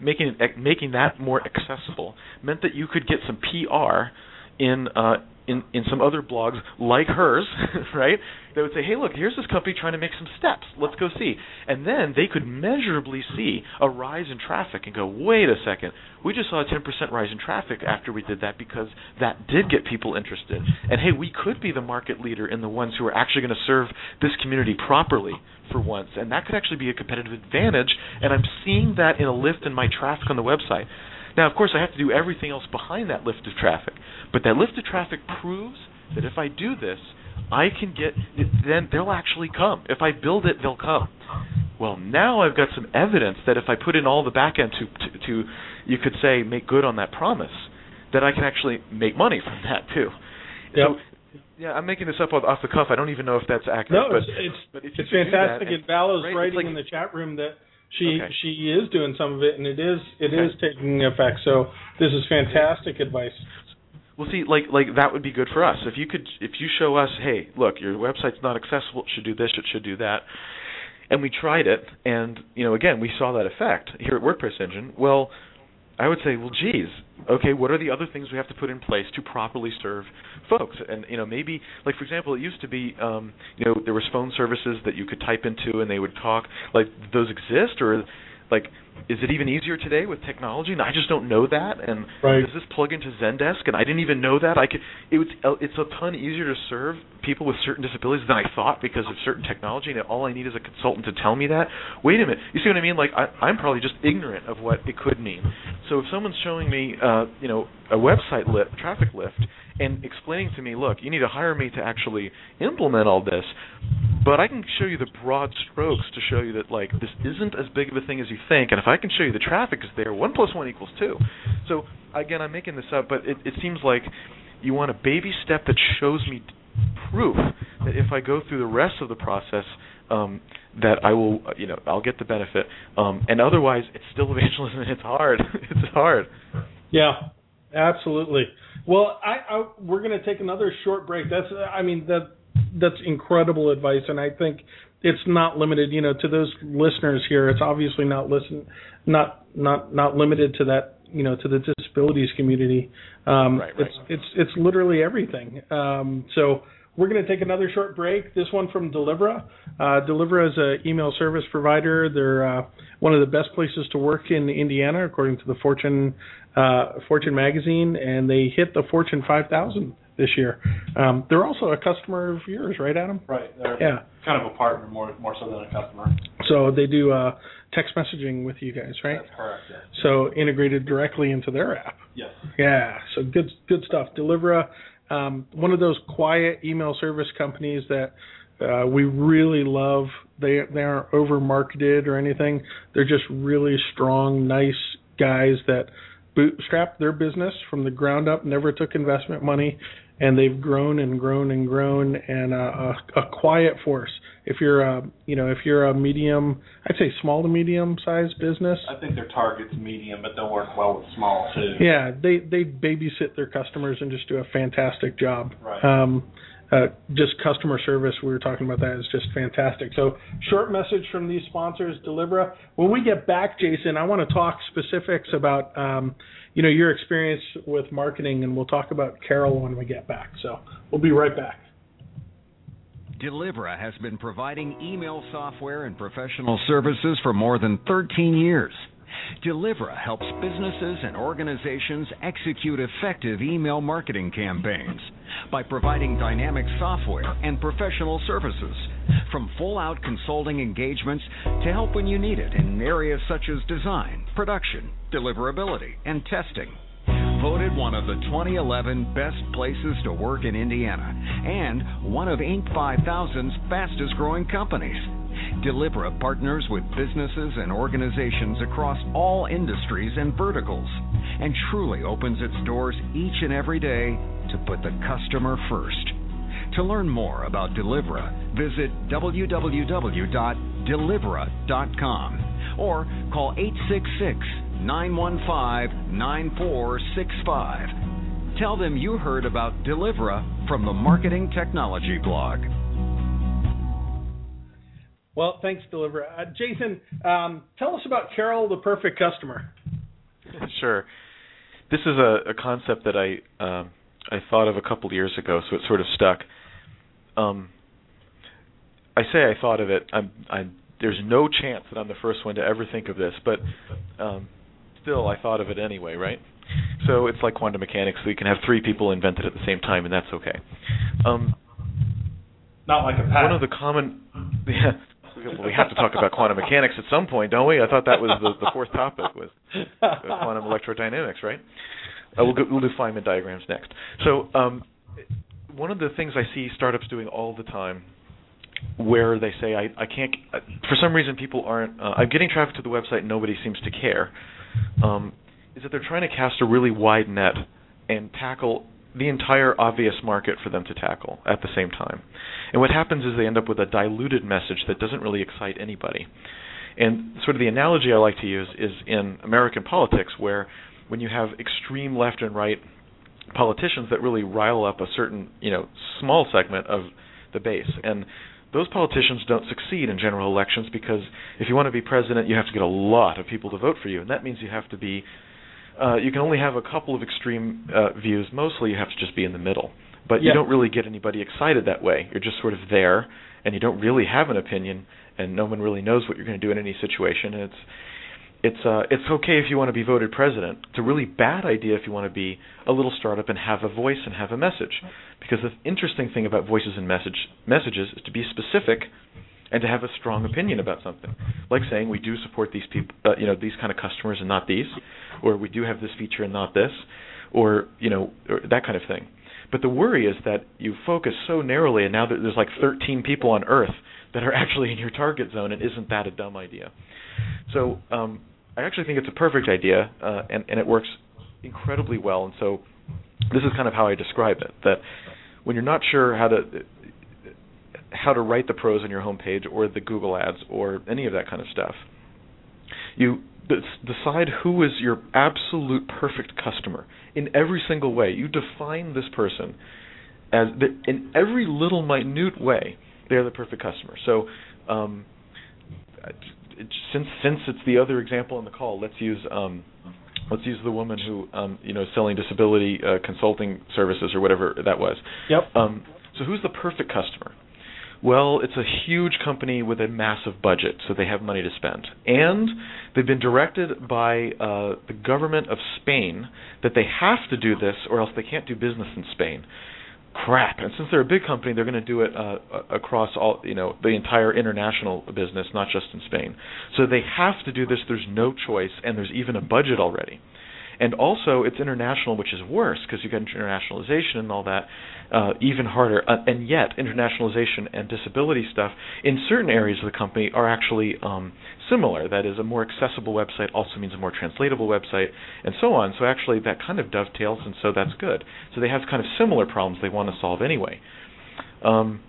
E: making making that more accessible meant that you could get some PR in uh, in in some other blogs like hers, right? They would say, "Hey, look, here's this company trying to make some steps. Let's go see." And then they could measurably see a rise in traffic and go, "Wait a second, we just saw a 10% rise in traffic after we did that because that did get people interested. And hey, we could be the market leader in the ones who are actually going to serve this community properly for once, and that could actually be a competitive advantage. And I'm seeing that in a lift in my traffic on the website." Now, of course, I have to do everything else behind that lift of traffic, but that lift of traffic proves that if I do this, I can get then they'll actually come. If I build it, they'll come. Well, now I've got some evidence that if I put in all the back end to, to to you could say make good on that promise, that I can actually make money from that too.
C: Yep.
E: So, yeah, I'm making this up off the cuff. I don't even know if that's accurate.
C: No,
E: but,
C: it's it's,
E: but
C: it's fantastic.
E: and-
C: and Valo's
E: right,
C: writing
E: like-
C: in the chat room that she
E: Okay.
C: she is doing some of it, and it is it
E: Okay.
C: is taking effect. So this is fantastic advice.
E: Well, see, like like that would be good for us. If you could, if you show us, hey, look, your website's not accessible. It should do this. It should do that. And we tried it, and you know, again, we saw that effect here at WordPress Engine. Well, I would say, well, geez, okay, what are the other things we have to put in place to properly serve folks? And you know, maybe, like for example, it used to be, um, you know, there was phone services that you could type into and they would talk. Like, those exist, or like, is it even easier today with technology? And I just don't know that. And
C: Right.
E: does this plug into Zendesk? And I didn't even know that. I could. It was. It's a ton easier to serve people with certain disabilities than I thought because of certain technology. And all I need is a consultant to tell me that. Wait a minute. You see what I mean? Like I, I'm probably just ignorant of what it could mean. So if someone's showing me, uh, you know, a website lift, traffic lift, and explaining to me, look, you need to hire me to actually implement all this, but I can show you the broad strokes to show you that like this isn't as big of a thing as you think, and if I can show you the traffic is there, one plus one equals two. So again, I'm making this up, but it, it seems like you want a baby step that shows me proof that if I go through the rest of the process, um, that I will, uh, you know, I'll get the benefit. Um, and otherwise, it's still evangelism. and It's hard. it's hard.
C: Yeah, absolutely. Well, I, I we're going to take another short break. That's I mean that that's incredible advice, and I think it's not limited. You know, to those listeners here, it's obviously not listen, not not not limited to that. You know, to the disabilities community. Um,
E: Right, right.
C: It's it's it's literally everything. Um, so. We're going to take another short break. This one from Delivra. Uh, Delivra is an email service provider. They're uh, one of the best places to work in Indiana, according to the Fortune uh, Fortune magazine, and they hit the Fortune 5000 this year. Um, they're also a customer of yours, right, Adam?
F: Right. They're
C: Yeah.
F: kind of a partner more more so than a customer.
C: So they do uh, text messaging with you guys, right?
F: That's correct. Yes.
C: So integrated directly into their app.
F: Yes.
C: Yeah, so good good stuff. Delivra, um, one of those quiet email service companies that uh, we really love. They they aren't over marketed or anything. They're just really strong, nice guys that bootstrapped their business from the ground up, never took investment money, and they've grown and grown and grown and uh, a, a quiet force. If you're a you know if you're a medium, I'd say small to medium sized business.
F: I think their target's medium, but they'll work well with small too.
C: Yeah, they they babysit their customers and just do a fantastic job.
F: Right.
C: Um, uh, just customer service, we were talking about that is just fantastic. So, short message from these sponsors, Delivra. When we get back, Jason, I want to talk specifics about um, you know your experience with marketing, and we'll talk about Carol when we get back. So, we'll be right back.
B: Delivra has been providing email software and professional services for more than 13 years. Delivra helps businesses and organizations execute effective email marketing campaigns by providing dynamic software and professional services, from full out consulting engagements to help when you need it in areas such as design, production, deliverability, and testing. Voted one of the 2011 best places to work in Indiana and one of Inc. 5000's fastest growing companies. Delivra partners with businesses and organizations across all industries and verticals and truly opens its doors each and every day to put the customer first. To learn more about Delivra, visit www.delivra.com or call 866 915 9465. Tell them you heard about Delivra from the Marketing Technology blog.
C: Well, thanks, Delivra. Uh, Jason, um, tell us about Carol, the perfect customer.
E: sure. This is a, a concept that I um, I thought of a couple of years ago, so it sort of stuck. Um, I say I thought of it. I'm, I'm, there's no chance that I'm the first one to ever think of this, but um, still, I thought of it anyway, right? So it's like quantum mechanics. So you can have three people invent it at the same time, and that's okay. Um,
F: Not like a patent.
E: One of the common, yeah, we have to talk about quantum mechanics at some point, don't we? I thought that was the, the fourth topic was quantum electrodynamics, right? Uh, we'll, go, we'll do Feynman diagrams next. So um, one of the things I see startups doing all the time where they say I, I can't uh, for some reason people aren't uh, I'm getting traffic to the website and nobody seems to care um, is that they're trying to cast a really wide net and tackle the entire obvious market for them to tackle at the same time. And what happens is they end up with a diluted message that doesn't really excite anybody. And sort of the analogy I like to use is in American politics, where when you have extreme left and right politicians that really rile up a certain, you know, small segment of the base. And those politicians don't succeed in general elections because if you want to be president, you have to get a lot of people to vote for you, and that means you have to be uh, you can only have a couple of extreme uh, views. Mostly, you have to just be in the middle. But yeah. you don't really get anybody excited that way. You're just sort of there, and you don't really have an opinion, and no one really knows what you're going to do in any situation. And it's it's uh, it's okay if you want to be voted president. It's a really bad idea if you want to be a little startup and have a voice and have a message. Because the interesting thing about voices and message messages is to be specific and to have a strong opinion about something, like saying we do support these people, uh, you know, these kind of customers and not these, or we do have this feature and not this, or you know, or that kind of thing. But the worry is that you focus so narrowly, and now there's like 13 people on Earth that are actually in your target zone, and isn't that a dumb idea? So um, I actually think it's a perfect idea, uh, and, and it works incredibly well. And so this is kind of how I describe it: that when you're not sure how to how to write the prose on your homepage or the Google Ads or any of that kind of stuff. You decide who is your absolute perfect customer in every single way. You define this person as the, in every little minute way they're the perfect customer. So um, since since it's the other example in the call, let's use um, let's use the woman who um, you know is selling disability uh, consulting services or whatever that was.
C: Yep.
E: Um, so who's the perfect customer? Well, it's a huge company with a massive budget, so they have money to spend. And they've been directed by uh, the government of Spain that they have to do this or else they can't do business in Spain. Crap! And since they're a big company, they're going to do it uh, across all, you know, the entire international business, not just in Spain. So they have to do this. There's no choice, and there's even a budget already and also it's international, which is worse because you get internationalization and all that, uh, even harder. Uh, and yet, internationalization and disability stuff in certain areas of the company are actually um, similar. That is, a more accessible website also means a more translatable website, and so on. So actually, that kind of dovetails, and so that's good. So they have kind of similar problems they want to solve anyway. Um,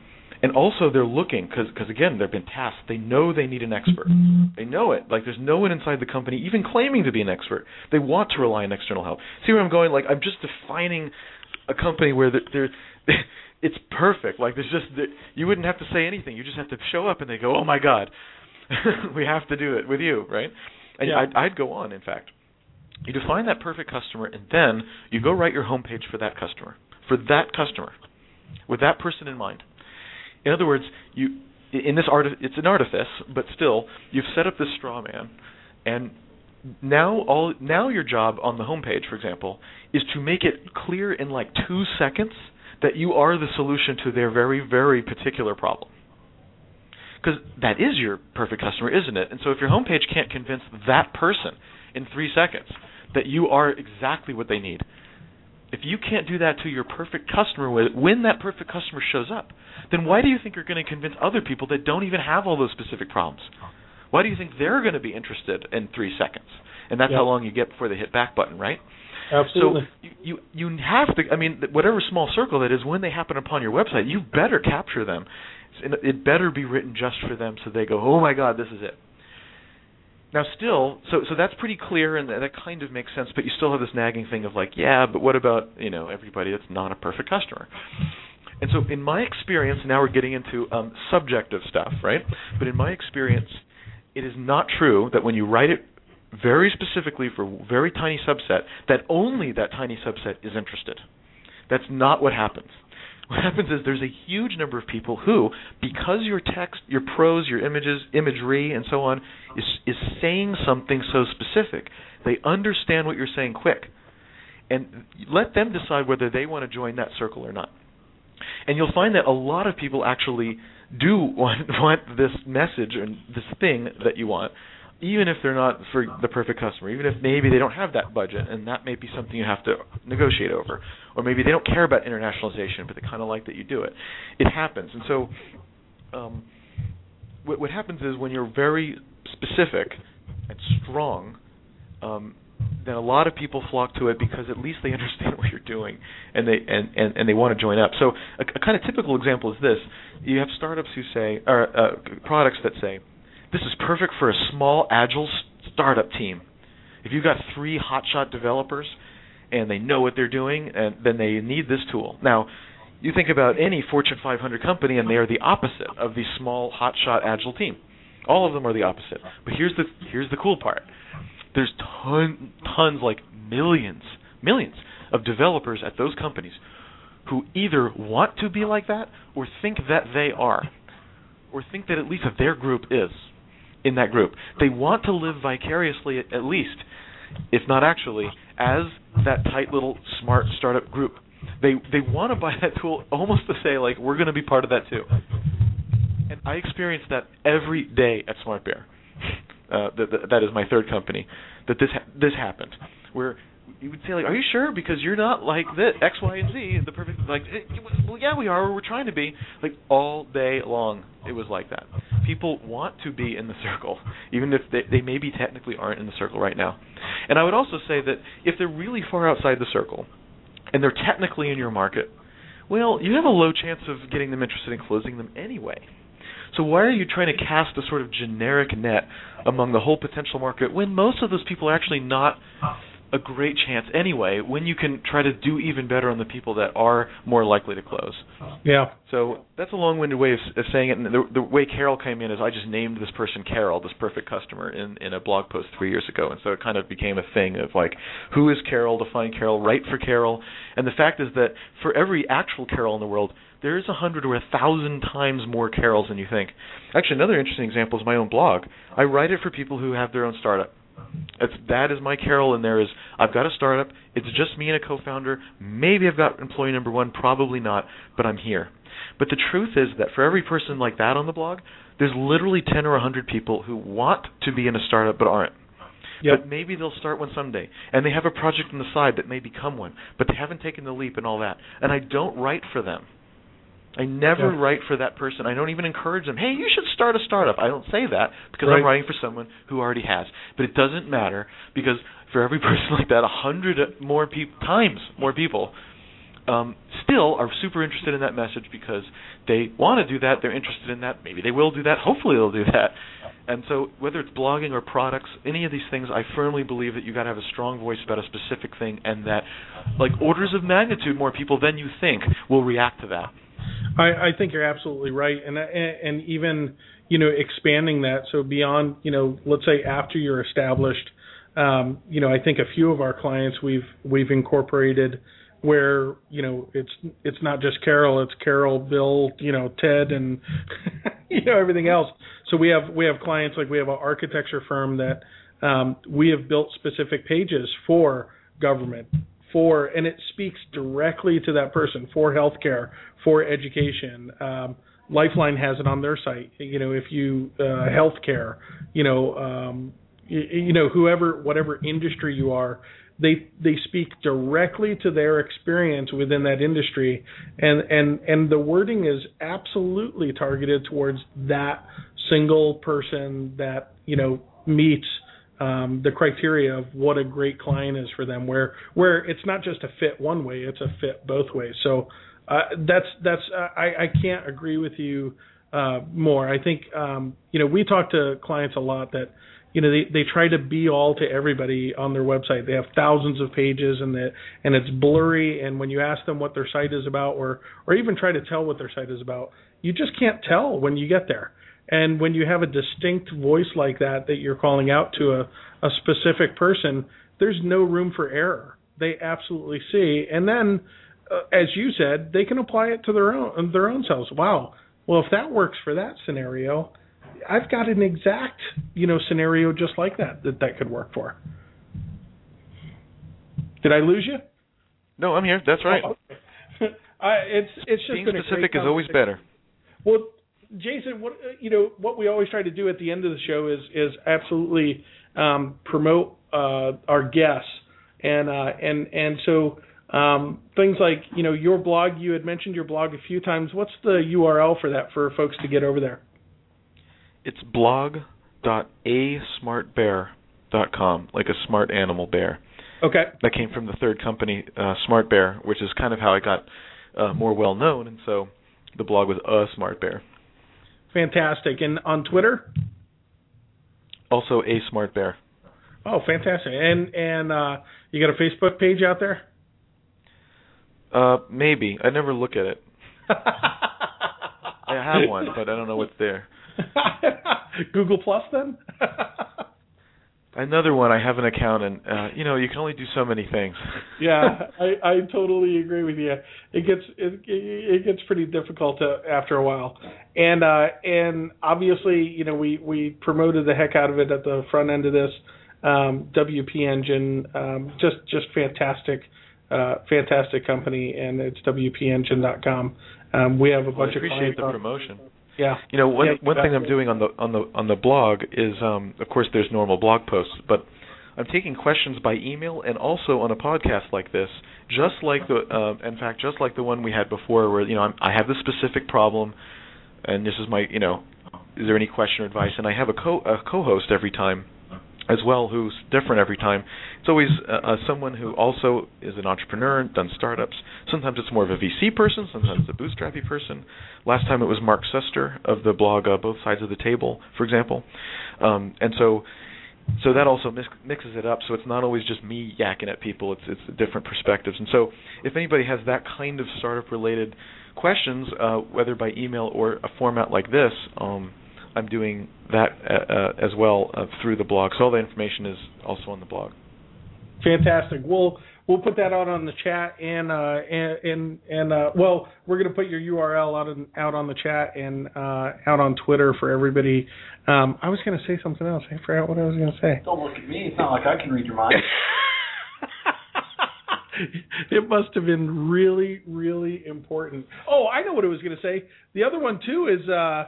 E: and also they're looking because because again they've been tasked. They know they need an expert. Mm-hmm. They know it. Like there's no one inside the company even claiming to be an expert. They want to rely on external help. See where i'm going? Like i'm just defining a company where they're, it's perfect. Like there's just you wouldn't have to say anything. You just have to show up and they go oh my god. We have to do it with you right? And
C: yeah.
E: I'd, I'd go on in fact. You define that perfect customer and then you go write your homepage for that customer for that customer with that person in mind in other words, you in this art it's an artifice, but still you've set up this straw man, and now all now your job on the homepage, for example, is to make it clear in like two seconds that you are the solution to their very very particular problem. Because that is your perfect customer, isn't it? And so if your homepage can't convince that person in three seconds that you are exactly what they need, if you can't do that to your perfect customer when that perfect customer shows up, then why do you think you're going to convince other people that don't even have all those specific problems? Why do you think they're going to be interested in three seconds? And that's
C: Yep.
E: how long you get before they hit back button, right?
C: Absolutely.
E: So you, you you have to. I mean, whatever small circle that is, when they happen upon your website, you better capture them. It better be written just for them, so they go, "Oh my God, this is it." Now, still, so so that's pretty clear, and that kind of makes sense. But you still have this nagging thing of like, yeah, but what about you know everybody that's not a perfect customer? And so, in my experience, now we're getting into um, subjective stuff, right? But in my experience, it is not true that when you write it very specifically for a very tiny subset, that only that tiny subset is interested. That's not what happens. What happens is there's a huge number of people who, because your text, your prose, your images, imagery, and so on, is is saying something so specific, they understand what you're saying quick, and let them decide whether they want to join that circle or not. And you'll find that a lot of people actually do want want this message and this thing that you want, even if they're not for the perfect customer, even if maybe they don't have that budget, and that may be something you have to negotiate over, or maybe they don't care about internationalization, but they kind of like that you do it. It happens, and so um, what, what happens is when you're very specific and strong, um, then a lot of people flock to it because at least they understand what you're doing and they and, and, and they want to join up. So a, a kind of typical example is this: you have startups who say, or uh, products that say, this is perfect for a small agile startup team. If you've got three hotshot developers and they know what they're doing, and then they need this tool. Now, you think about any Fortune 500 company, and they are the opposite of the small hotshot agile team. All of them are the opposite. But here's the here's the cool part. There's ton, tons, like millions, millions of developers at those companies who either want to be like that or think that they are, or think that at least their group is in that group. They want to live vicariously, at, least, if not actually, as that tight little smart startup group. They they want to buy that tool almost to say like we're going to be part of that too. And I experience that every day at Smart Bear. Uh, that, that, that is my third company. That this ha- this happened, where you would say like, "Are you sure?" Because you're not like this X, Y, and Z, the perfect like. eh, Well, yeah, we are. We're trying to be like all day long. It was like that. People want to be in the circle, even if they, they maybe technically aren't in the circle right now. And I would also say that if they're really far outside the circle, and they're technically in your market, well, you have a low chance of getting them interested in closing them anyway. So why are you trying to cast a sort of generic net among the whole potential market when most of those people are actually not a great chance anyway when you can try to do even better on the people that are more likely to close.
C: Yeah.
E: So that's a long-winded way of, of saying it. And the, the way Carol came in is I just named this person Carol, this perfect customer, in in a blog post three years ago, and so it kind of became a thing of like, who is Carol? Define Carol. Write for Carol. And the fact is that for every actual Carol in the world, there is a hundred or a thousand times more Carols than you think. Actually, another interesting example is my own blog. I write it for people who have their own startup. It's, that is my Carol in there is I've got a startup. It's just me and a co-founder. Maybe I've got employee number one. Probably not, but I'm here. But the truth is that for every person like that on the blog, there's literally 10 or 100 people who want to be in a startup but aren't.
C: Yep.
E: But maybe they'll start one someday, and they have a project on the side that may become one, but they haven't taken the leap and all that. And I don't write for them. I never
C: Yeah.
E: write for that person. I don't even encourage them. Hey, you should start a startup. I don't say that because
C: Right.
E: I'm writing for someone who already has. But it doesn't matter because for every person like that, a hundred more peop times more people um, still are super interested in that message because they want to do that. They're interested in that. Maybe they will do that. Hopefully, they'll do that. And so, whether it's blogging or products, any of these things, I firmly believe that you got to have a strong voice about a specific thing, and that, like orders of magnitude more people than you think will react to that.
C: I, I think you're absolutely right, and and even you know expanding that. So beyond you know let's say after you're established, um, you know I think a few of our clients we've we've incorporated where you know it's it's not just Carol, it's Carol, Bill, you know Ted, and you know everything else. So we have we have clients like we have an architecture firm that Um, we have built specific pages for government, for and it speaks directly to that person for healthcare, for education. Um, Lifeline has it on their site. You know, if you uh, healthcare, you know, um, you, you know, whoever, whatever industry you are, they they speak directly to their experience within that industry, and and and the wording is absolutely targeted towards that single person that you know meets um, the criteria of what a great client is for them. Where where it's not just a fit one way, it's a fit both ways. So uh, that's that's uh, I, I can't agree with you uh, more. I think um, you know we talk to clients a lot that you know they they try to be all to everybody on their website. They have thousands of pages and that and it's blurry. And when you ask them what their site is about, or or even try to tell what their site is about, you just can't tell when you get there. And when you have a distinct voice like that that you're calling out to a, a specific person, there's no room for error. They absolutely see. And then, uh, as you said, they can apply it to their own their own selves. Wow. Well, if that works for that scenario, I've got an exact you know scenario just like that that that could work for. Did I lose you?
E: No, I'm here. That's right.
C: Oh, okay. I, it's it's just
E: being specific is always better.
C: Well, Jason, what you know, what we always try to do at the end of the show is is absolutely um, promote uh, our guests, and uh, and and so um, things like you know your blog. You had mentioned your blog a few times. What's the URL for that for folks to get over there?
E: It's blog.asmartbear.com, like a smart animal bear.
C: Okay.
E: That came from the third company, uh, Smart Bear, which is kind of how I got uh, more well known, and so the blog was a Smart Bear.
C: Fantastic. And on Twitter?
E: Also a Smart Bear.
C: Oh, fantastic. And and uh, you got a Facebook page out there?
E: Uh, maybe. I never look at it. I have one, but I don't know what's there.
C: Google Plus then?
E: Another one, I have an account, and uh, you know, you can only do so many things.
C: yeah, I, I totally agree with you. It gets it, it gets pretty difficult to, after a while, and uh, and obviously, you know, we we promoted the heck out of it at the front end of this um, WP Engine, um, just just fantastic, uh, fantastic company, and it's WPEngine.com. Um, we have a
E: Well, I
C: bunch of
E: appreciate the
C: on-
E: promotion.
C: Yeah,
E: You know, one
C: Yeah,
E: one thing I'm doing on the on the on the blog is, um, of course, there's normal blog posts, but I'm taking questions by email and also on a podcast like this, just like the, uh, in fact, just like the one we had before, where you know I'm, I have this specific problem, and this is my, you know, is there any question or advice? And I have a co a co-host every time, as well, who's different every time. It's always uh, uh, someone who also is an entrepreneur, done startups. Sometimes it's more of a VC person, sometimes a bootstrappy person. Last time it was Mark Suster of the blog uh, Both Sides of the Table, for example. Um, and so so that also mix, mixes it up so it's not always just me yakking at people it's it's different perspectives and so if anybody has that kind of startup related questions uh, whether by email or a format like this um, I'm doing that uh, uh, as well uh, through the blog so all the information is also on the blog
C: fantastic. We'll we'll put that out on the chat and uh and and, and uh well we're gonna put your URL out on out on the chat and uh out on Twitter for everybody. Um I was gonna say something else. I forgot what I was gonna say.
F: Don't look at me. It's not like I can read your mind.
C: it must have been really, really important. Oh, I know what I was going to say. The other one too is uh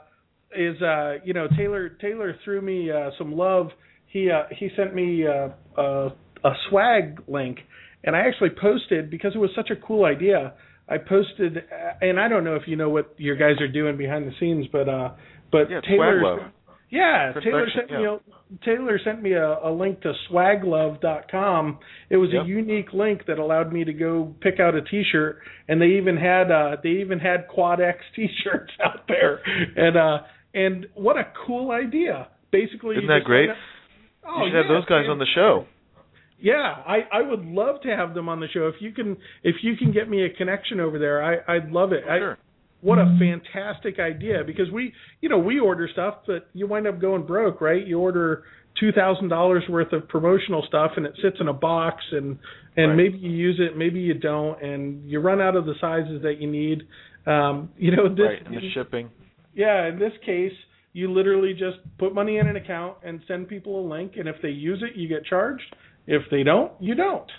C: is uh you know Taylor Taylor threw me uh some love. He uh he sent me uh, a a swag link and I actually posted because it was such a cool idea. I posted uh, and I don't know if you know what your guys are doing behind the scenes but uh but
E: yeah
C: Taylor
E: swag love
C: yeah,
E: Chris
C: Taylor sent me a Taylor sent me a, a link to swaglove.com. It was
E: Yep.
C: a unique link that allowed me to go pick out a T-shirt, and they even had uh, they even had Quad X T-shirts out there, and uh, and what a cool idea! Basically,
E: isn't
C: you
E: that great
C: Oh,
E: you should have
C: yeah,
E: those guys
C: man.
E: on the show
C: Yeah, I I would love to have them on the show. If you can if you can get me a connection over there, I I'd love it. I,
E: sure
C: what a fantastic idea because we you know we order stuff but you wind up going broke right you order two thousand dollars worth of promotional stuff and it sits in a box and and
E: Right.
C: maybe you use it maybe you don't and you run out of the sizes that you need um you know this
E: right and the shipping
C: yeah in this case You literally just put money in an account and send people a link, and if they use it, you get charged. If they don't, you don't.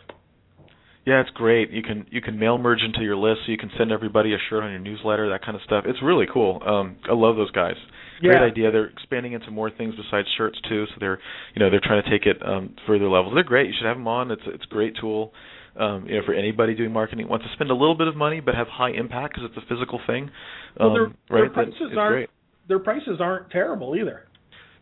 E: Yeah, it's great. You can you can mail merge into your list, so you can send everybody a shirt on your newsletter, that kind of stuff. It's really cool. Um, I love those guys. Great
C: Yeah.
E: idea. They're expanding into more things besides shirts too. So they're you know they're trying to take it um, further levels. They're great. You should have them on. It's it's a great tool. Um, you know, for anybody doing marketing wants to spend a little bit of money but have high impact because it's a physical thing.
C: Well,
E: Um,
C: their,
E: right?
C: their prices aren't
E: great.
C: their prices aren't terrible either.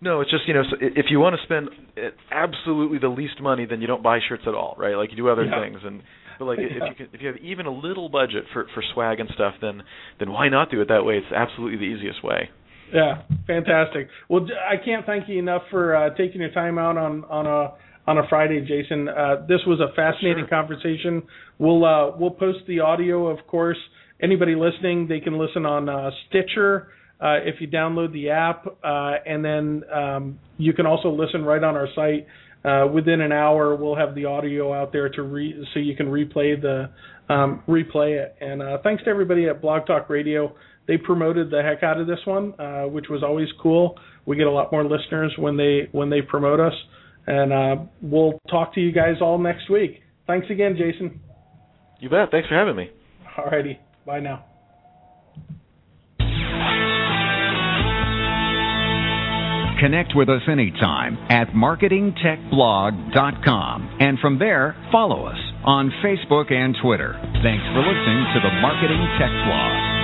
E: No, it's just you know so if you want to spend uh, absolutely the least money, then you don't buy shirts at all, right? Like you do other
C: Yeah.
E: things, and but like if you can, if you have even a little budget for for swag and stuff, then then why not do it that way? It's absolutely the easiest way.
C: Yeah, fantastic. Well, I can't thank you enough for uh, taking your time out on on a on a Friday, Jason. Uh, this was a fascinating
E: Sure.
C: conversation. We'll uh, we'll post the audio, of course. Anybody listening, they can listen on uh, Stitcher uh, if you download the app, uh, and then um, you can also listen right on our site. Uh, within an hour, we'll have the audio out there to re- so you can replay the um, replay it. And uh, thanks to everybody at Blog Talk Radio. They promoted the heck out of this one, uh, which was always cool. We get a lot more listeners when they when they promote us. And uh, we'll talk to you guys all next week. Thanks again, Jason.
E: You bet. Thanks for having me.
C: Alrighty, bye now.
B: Connect with us anytime at marketingtechblog.com. And from there, follow us on Facebook and Twitter. Thanks for listening to the Marketing Tech Blog.